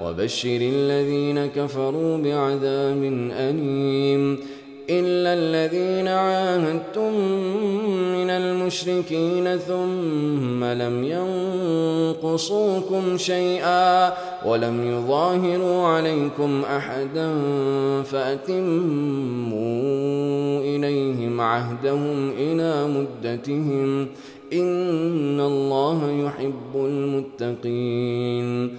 وبشر الذين كفروا بعذاب أليم إلا الذين عاهدتم من المشركين ثم لم ينقصوكم شيئا ولم يظاهروا عليكم أحدا فأتموا إليهم عهدهم إلى مدتهم إن الله يحب المتقين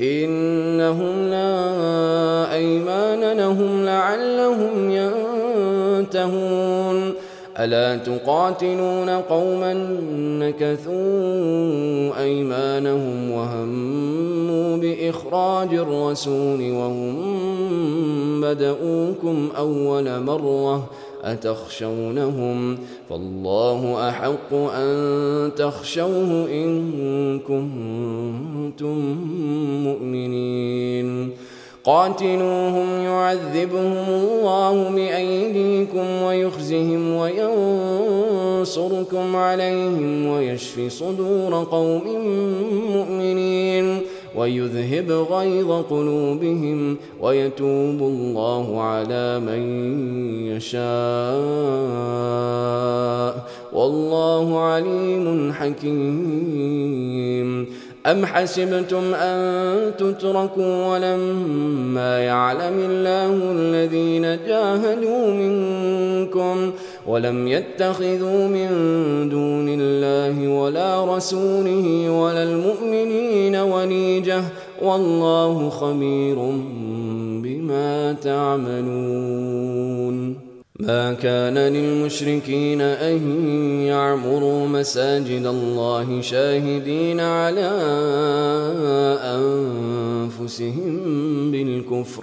إنهم لا أيمان لهم لعلهم ينتهون. ألا تقاتلون قوما نكثوا أيمانهم وهموا بإخراج الرسول وهم بدؤوكم أول مرة أتخشونهم فالله أحق أن تخشوه إن كنتم مؤمنين. قاتلوهم يعذبهم الله بأيديكم ويخزهم وينصركم عليهم ويشف صدور قوم مؤمنين. ويذهب غيظ قلوبهم ويتوب الله على من يشاء. والله عليم حكيم. أم حسبتم أن تتركوا ولما يعلم الله الذين جاهدوا منكم ولم يتخذوا من دون الله ولا رسوله ولا المؤمنين وليجة والله خبير بما تعملون. ما كان للمشركين أن يعمروا مساجد الله شاهدين على أنفسهم بالكفر.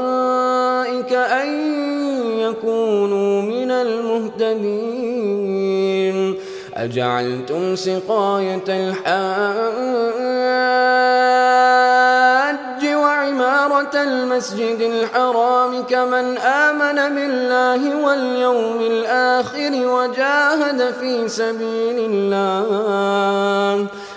أن يكونوا من المهتدين. أجعلتم سقاية الحاج وعمارة المسجد الحرام كمن آمن بالله واليوم الآخر وجاهد في سبيل الله.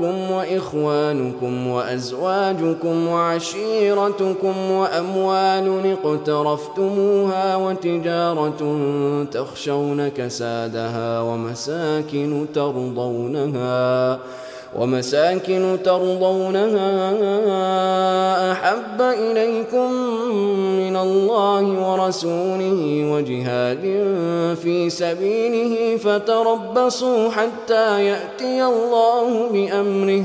وإخوانكم وأزواجكم وعشيرتكم وأموال اقترفتموها وتجارة تخشون كسادها ومساكن ترضونها ومساكن ترضونها أحب إليكم من الله ورسوله وجهاد في سبيله فتربصوا حتى يأتي الله بأمره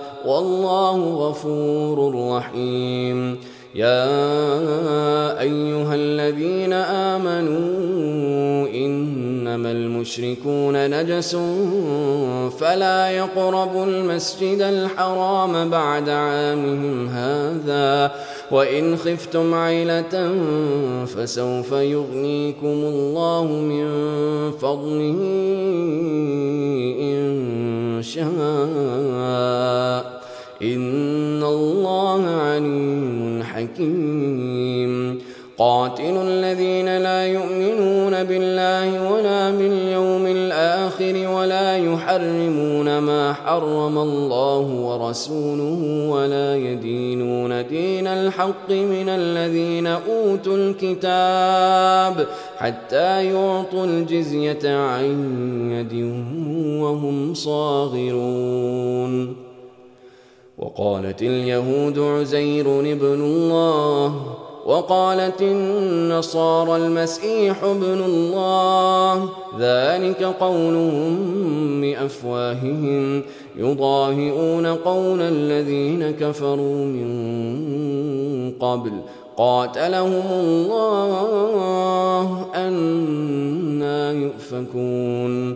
والله غفور رحيم. يا أيها الذين آمنوا إنما المشركون نجس فلا يقربوا المسجد الحرام بعد عامهم هذا وإن خفتم عيلة فسوف يغنيكم الله من فضله إن شاء. إن الله عليم حكيم. قاتل الذين لا يؤمنون بالله ولا باليوم الآخر ولا يحرمون ما حرم الله ورسوله ولا يدينون دين الحق من الذين أوتوا الكتاب حتى يعطوا الجزية عن يد وهم صاغرون. وقالت اليهود عزير ابن الله وقالت النصارى المسيح ابن الله ذلك قولهم بأفواههم يضاهئون قول الذين كفروا من قبل. قاتلهم الله أنا يؤفكون.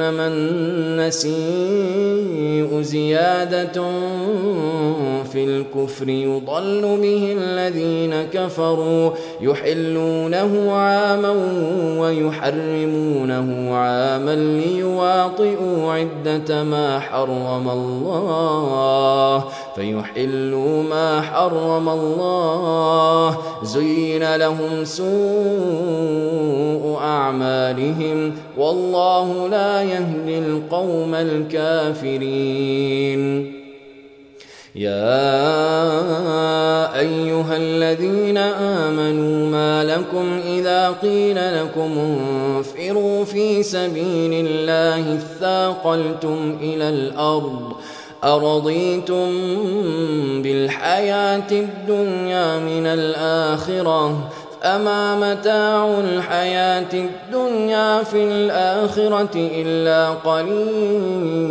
إنما النسيء زيادة في الكفر يضل به الذين كفروا يحلونه عاما ويحرمونه عاما ليواطئوا عدة ما حرم الله فيحلوا ما حرم الله زين لهم سوء أعمالهم والله لا يهدي القوم الكافرين يا أيها الذين آمنوا ما لكم إذا قيل لكم انفروا في سبيل الله اثاقلتم إلى الأرض أرضيتم بالحياة الدنيا من الآخرة أما متاع الحياة الدنيا في الآخرة إلا قليل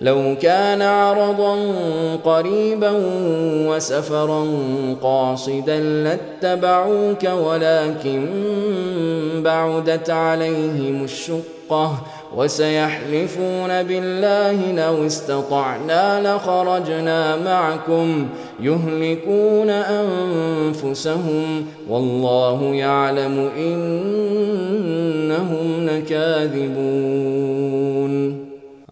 لو كان عرضا قريبا وسفرا قاصدا لاتبعوك ولكن بعدت عليهم الشقة وسيحلفون بالله لو استطعنا لخرجنا معكم يهلكون أنفسهم والله يعلم إنهم لكاذبون.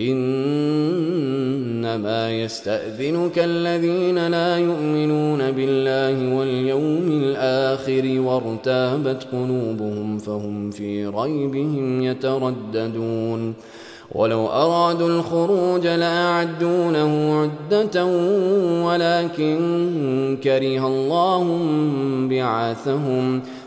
إنما يستأذنك الذين لا يؤمنون بالله واليوم الآخر وارتابت قلوبهم فهم في ريبهم يترددون. ولو أرادوا الخروج لأعدونه عدة ولكن كره الله بعاثهم.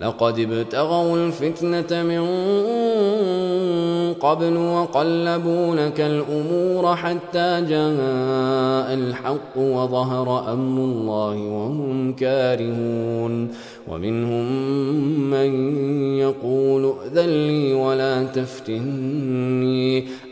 لقد ابتغوا الفتنة من قبل وقلبوا لك الأمور حتى جاء الحق وظهر أمر الله وهم كارهون. ومنهم من يقول ائذن لي ولا تفتني.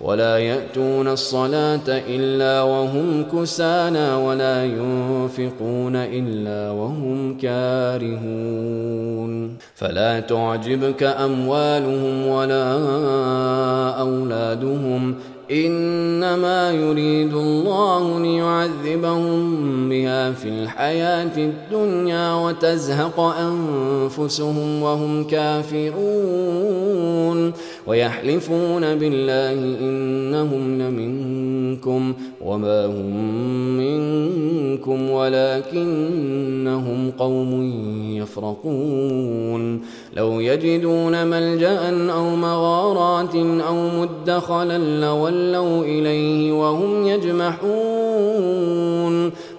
ولا يأتون الصلاة إلا وهم كسانا ولا ينفقون إلا وهم كارهون. فلا تعجبك أموالهم ولا أولادهم. إنما يريد الله ليعذبهم بها في الحياة الدنيا وتزهق أنفسهم وهم كافرون. ويحلفون بالله إنهم لمنكم وما هم منكم ولكنهم قوم يفرقون. لو يجدون ملجأ أو مغارات أو مدخلا لولوا إليه وهم يجمحون.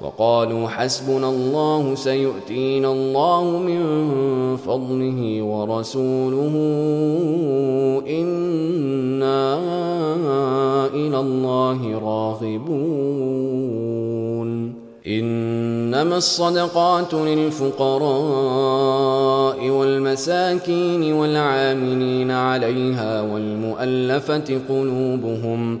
وقالوا حسبنا الله سيؤتينا الله من فضله ورسوله إنا إلى الله راغبون. إنما الصدقات للفقراء والمساكين والعاملين عليها والمؤلفة قلوبهم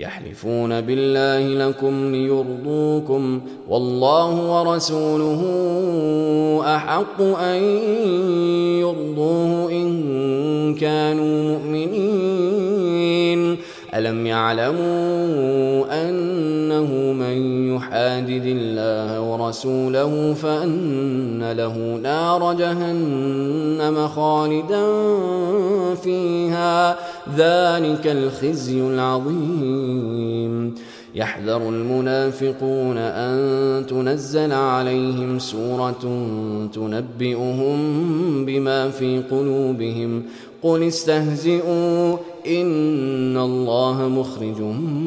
يحلفون بالله لكم ليرضوكم والله ورسوله أحق أن يرضوه إن كانوا مؤمنين ألم يعلموا أنه من يحادد الله ورسوله فأن له نار جهنم خالدا فيها. ذلك الخزي العظيم. يحذر المنافقون أن تنزل عليهم سورة تنبئهم بما في قلوبهم. قل استهزئوا ان الله مخرج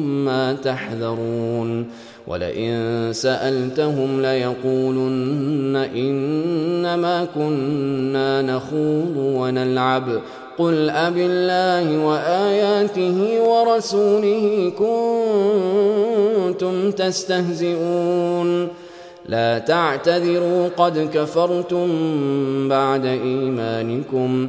ما تحذرون ولئن سالتهم ليقولن انما كنا نخوض ونلعب قل أب الله وآياته ورسوله كنتم تستهزئون لا تعتذروا قد كفرتم بعد إيمانكم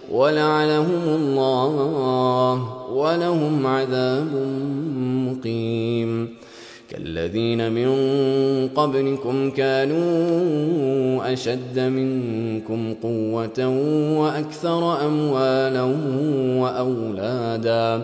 ولعنهم الله ولهم عذاب مقيم. كالذين من قبلكم كانوا أشد منكم قوة وأكثر أموالا وأولادا.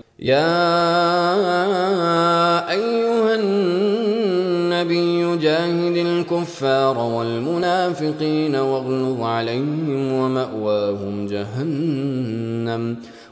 يا أيها النبي جاهد الكفار والمنافقين واغلظ عليهم ومأواهم جهنم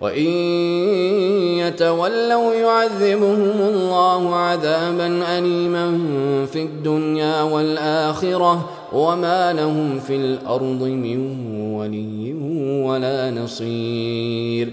وإن يتولوا يعذبهم الله عذابا أليما في الدنيا والآخرة وما لهم في الأرض من ولي ولا نصير.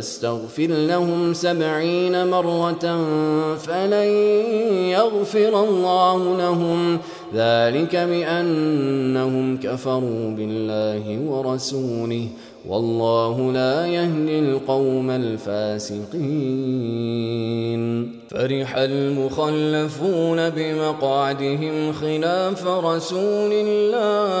تستغفر لهم سبعين مرة فلن يغفر الله لهم. ذلك بأنهم كفروا بالله ورسوله. والله لا يهدي القوم الفاسقين. فرح المخلفون بمقعدهم خلاف رسول الله.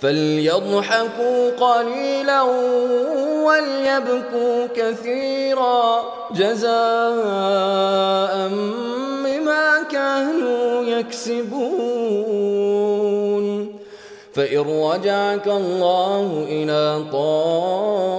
فليضحكوا قليلا وليبكوا كثيرا جزاء بما كانوا يكسبون فإن رجعك الله إلى طائفة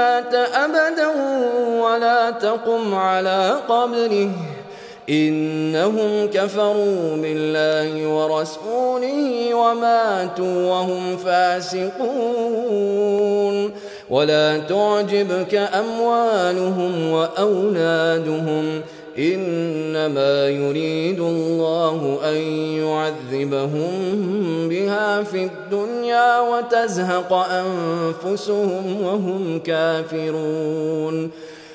مات أبدا ولا تقم على قبره. إنهم كفروا بالله ورسوله وماتوا وهم فاسقون. ولا تعجبك أموالهم وأولادهم. إنما يريد الله أن يعذبهم بها في الدنيا وتزهق أنفسهم وهم كافرون.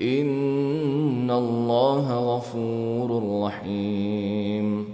إن الله غفور رحيم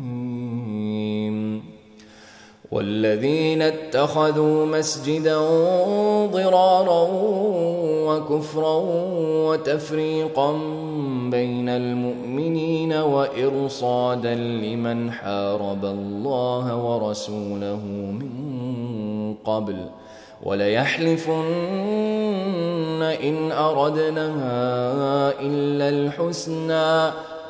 والذين اتخذوا مسجدا ضرارا وكفرا وتفريقا بين المؤمنين وإرصادا لمن حارب الله ورسوله من قبل وليحلفن إن أردنا إلا الحسنى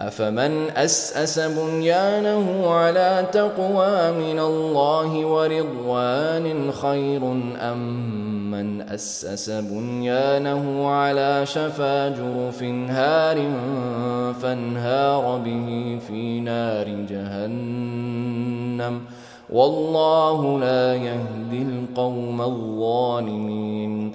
أفمن أسأس بنيانه على تقوى من الله ورضوان خير أم من أسس بنيانه على شفا جرف هار فانهار به في نار جهنم والله لا يهدي القوم الظالمين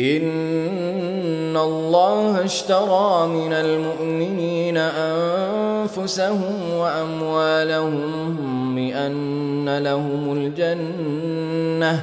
إن الله اشترى من المؤمنين أنفسهم وأموالهم بأن لهم الجنة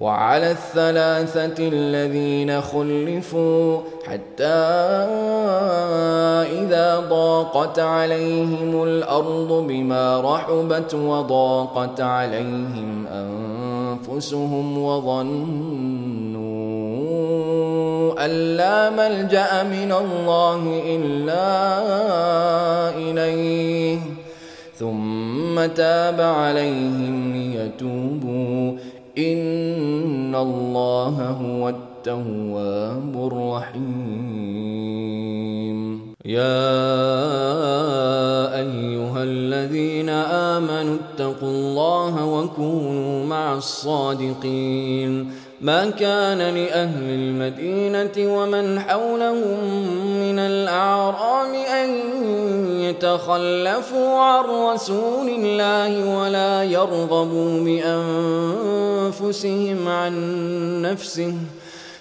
وعلى الثلاثة الذين خلفوا حتى إذا ضاقت عليهم الأرض بما رحبت وضاقت عليهم أنفسهم وظنوا أن لا ملجأ من الله إلا إليه. ثم تاب عليهم ليتوبوا. إن الله هو التواب الرحيم. يا أيها الذين آمنوا اتقوا الله وكونوا مع الصادقين. ما كان لأهل المدينة ومن حولهم من الأعراب أن يتخلفوا عن رسول الله ولا يرغبوا بأنفسهم عن نفسه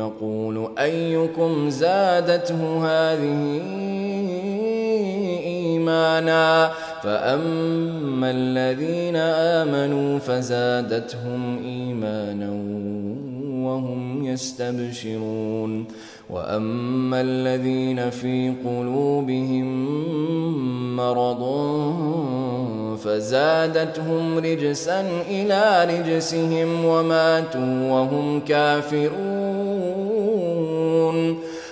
يقول أيكم زادته هذه إيمانا فأما الذين آمنوا فزادتهم إيمانا وهم يستبشرون وأما الذين في قلوبهم مرض فزادتهم رجسا إلى رجسهم وماتوا وهم كافرون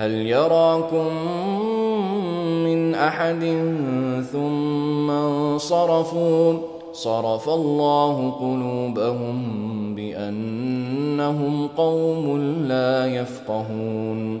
هل يراكم من أحد ثم انصرفوا؟ صرف الله قلوبهم بأنهم قوم لا يفقهون.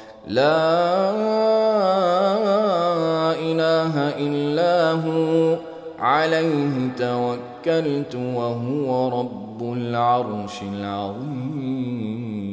لا إله إلا هو. عليه توكلت وهو رب العرش العظيم.